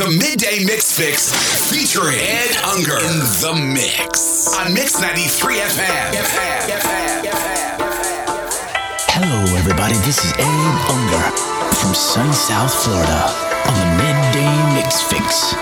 The Midday Mix Fix featuring Ed Unger in the mix on Mix 93 FM. Hello, everybody. This is Ed Unger from sunny South Florida on the Midday Mix Fix.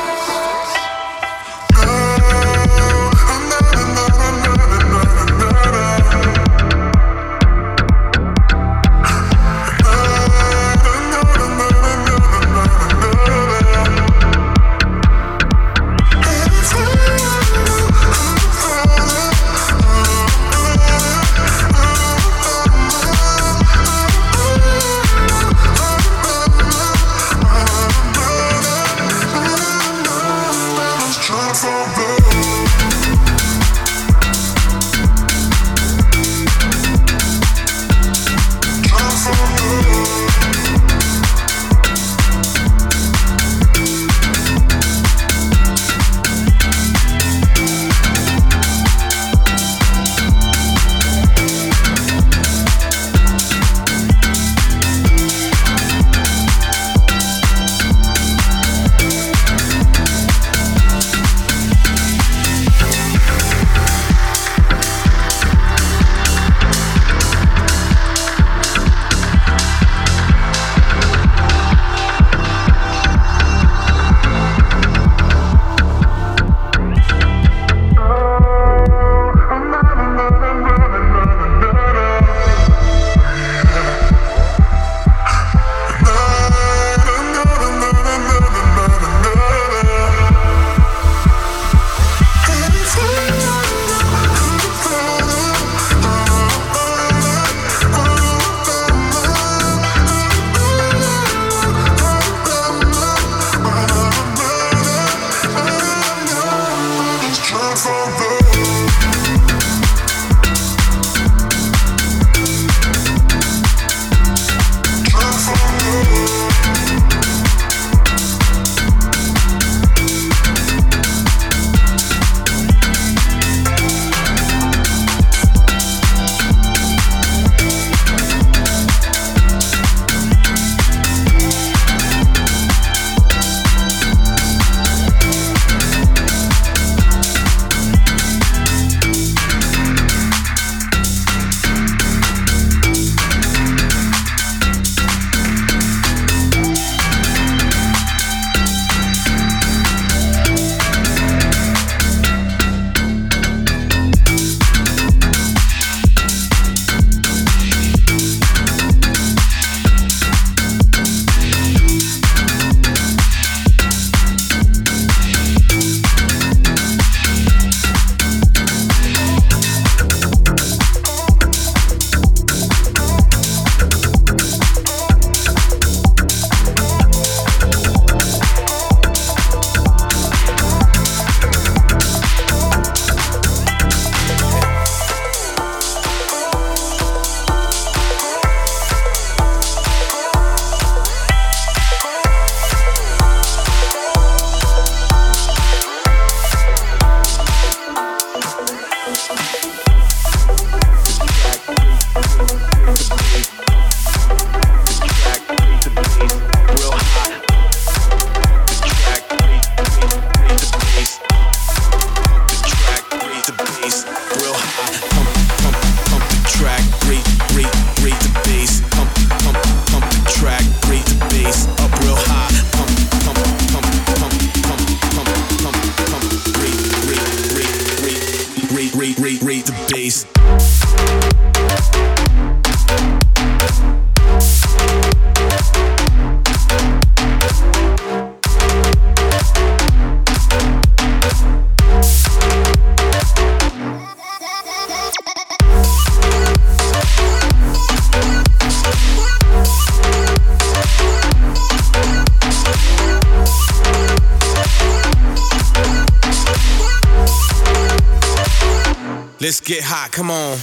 Come on.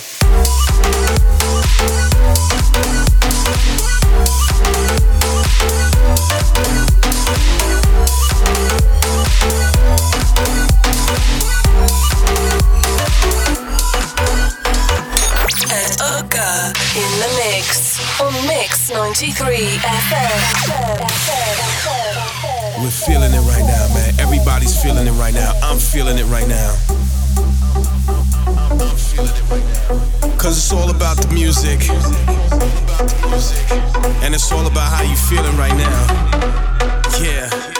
Ed Unger in the mix on Mix 93 FM. With feeling it right now, man. Everybody's feeling it right now. I'm feeling it right now. Cause it's all about the music. And it's all about how you feeling right now. Yeah.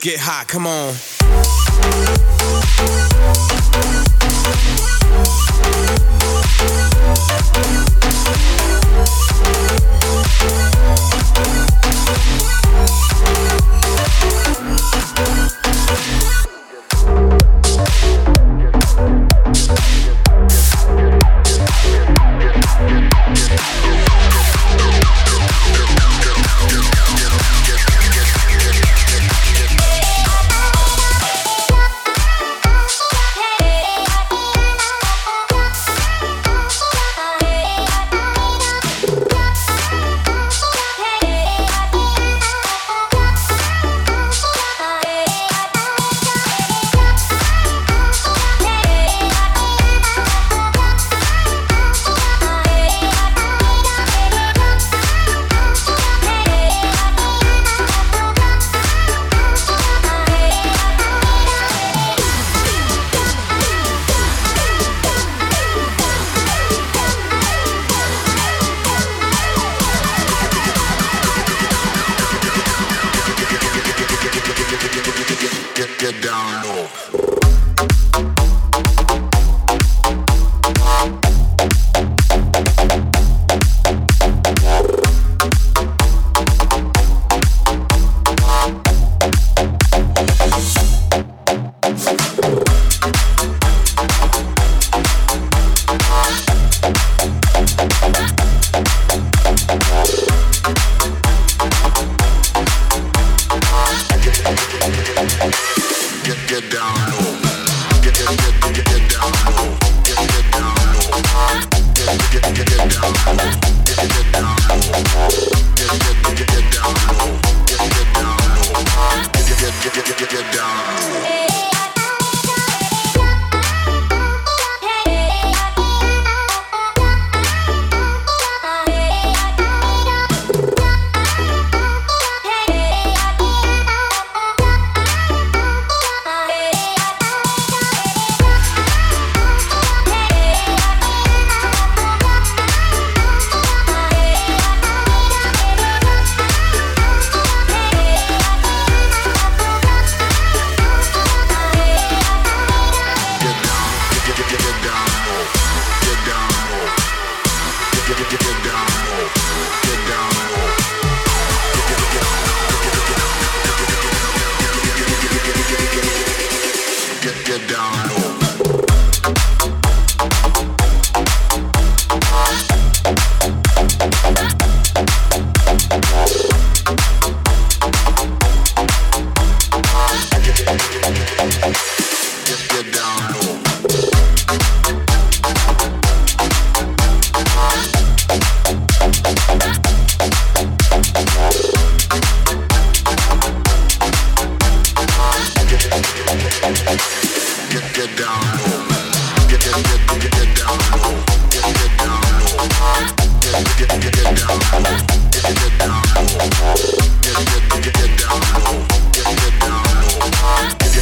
get hot. Come on.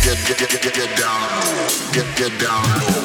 get get get get down, get get down.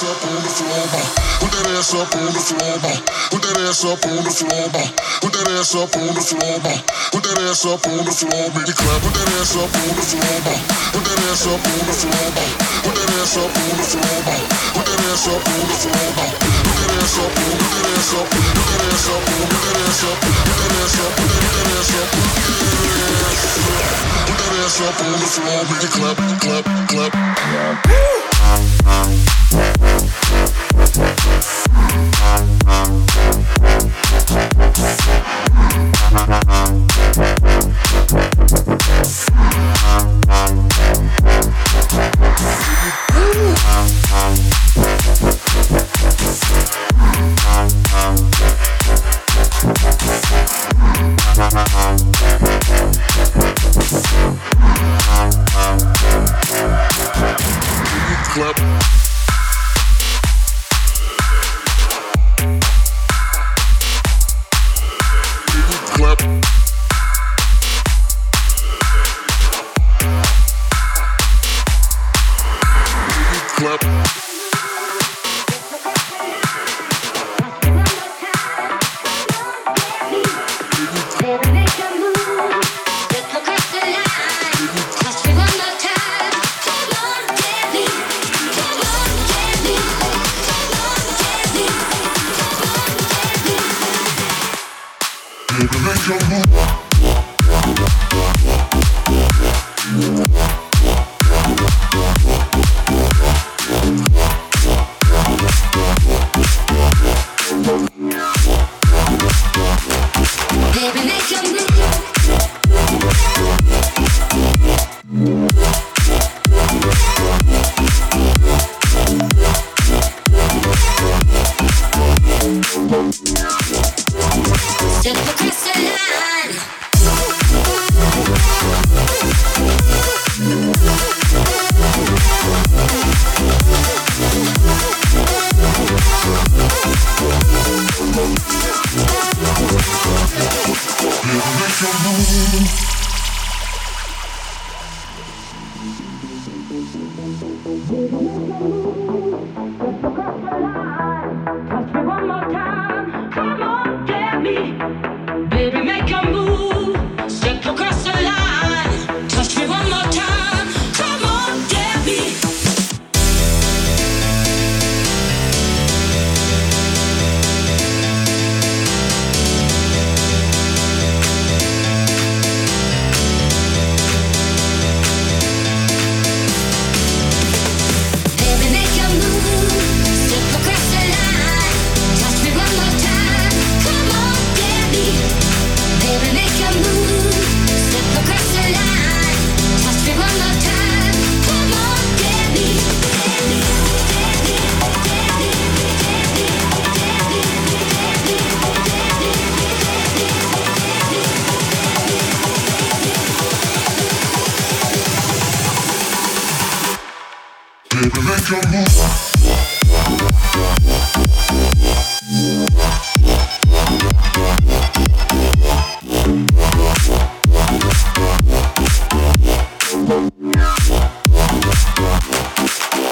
Up on the floor. Put that ass up on the floor. Put that ass up on the floor, make it clap. Put that ass up on the floor, ma. Put that ass up on the floor. Put that ass up on the floor. Put that ass up on the floor. Put that ass up on, put that ass up, put that ass up, put that ass up, put that ass up, put that ass up, put that ass up. Put that ass up on the floor, make it clap, clap, Yes.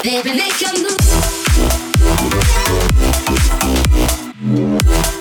Baby, make your move.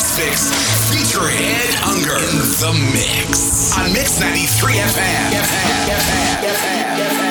666 featuring Ed Unger in the mix on Mix 93 FM. FM, FM, FM, FM, FM.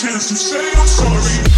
chance to say I'm sorry.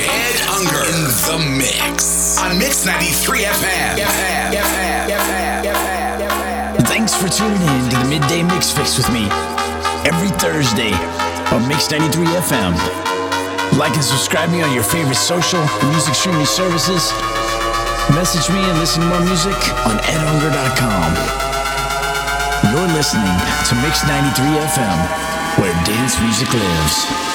Ed Unger in the mix on Mix 93 FM. FM. FM. Thanks for tuning in to the Midday Mix Fix with me every Thursday on Mix 93 FM. Like and subscribe me on your favorite social and music streaming services. Message me and listen to more music on edunger.com. You're listening to Mix 93 FM, where dance music lives.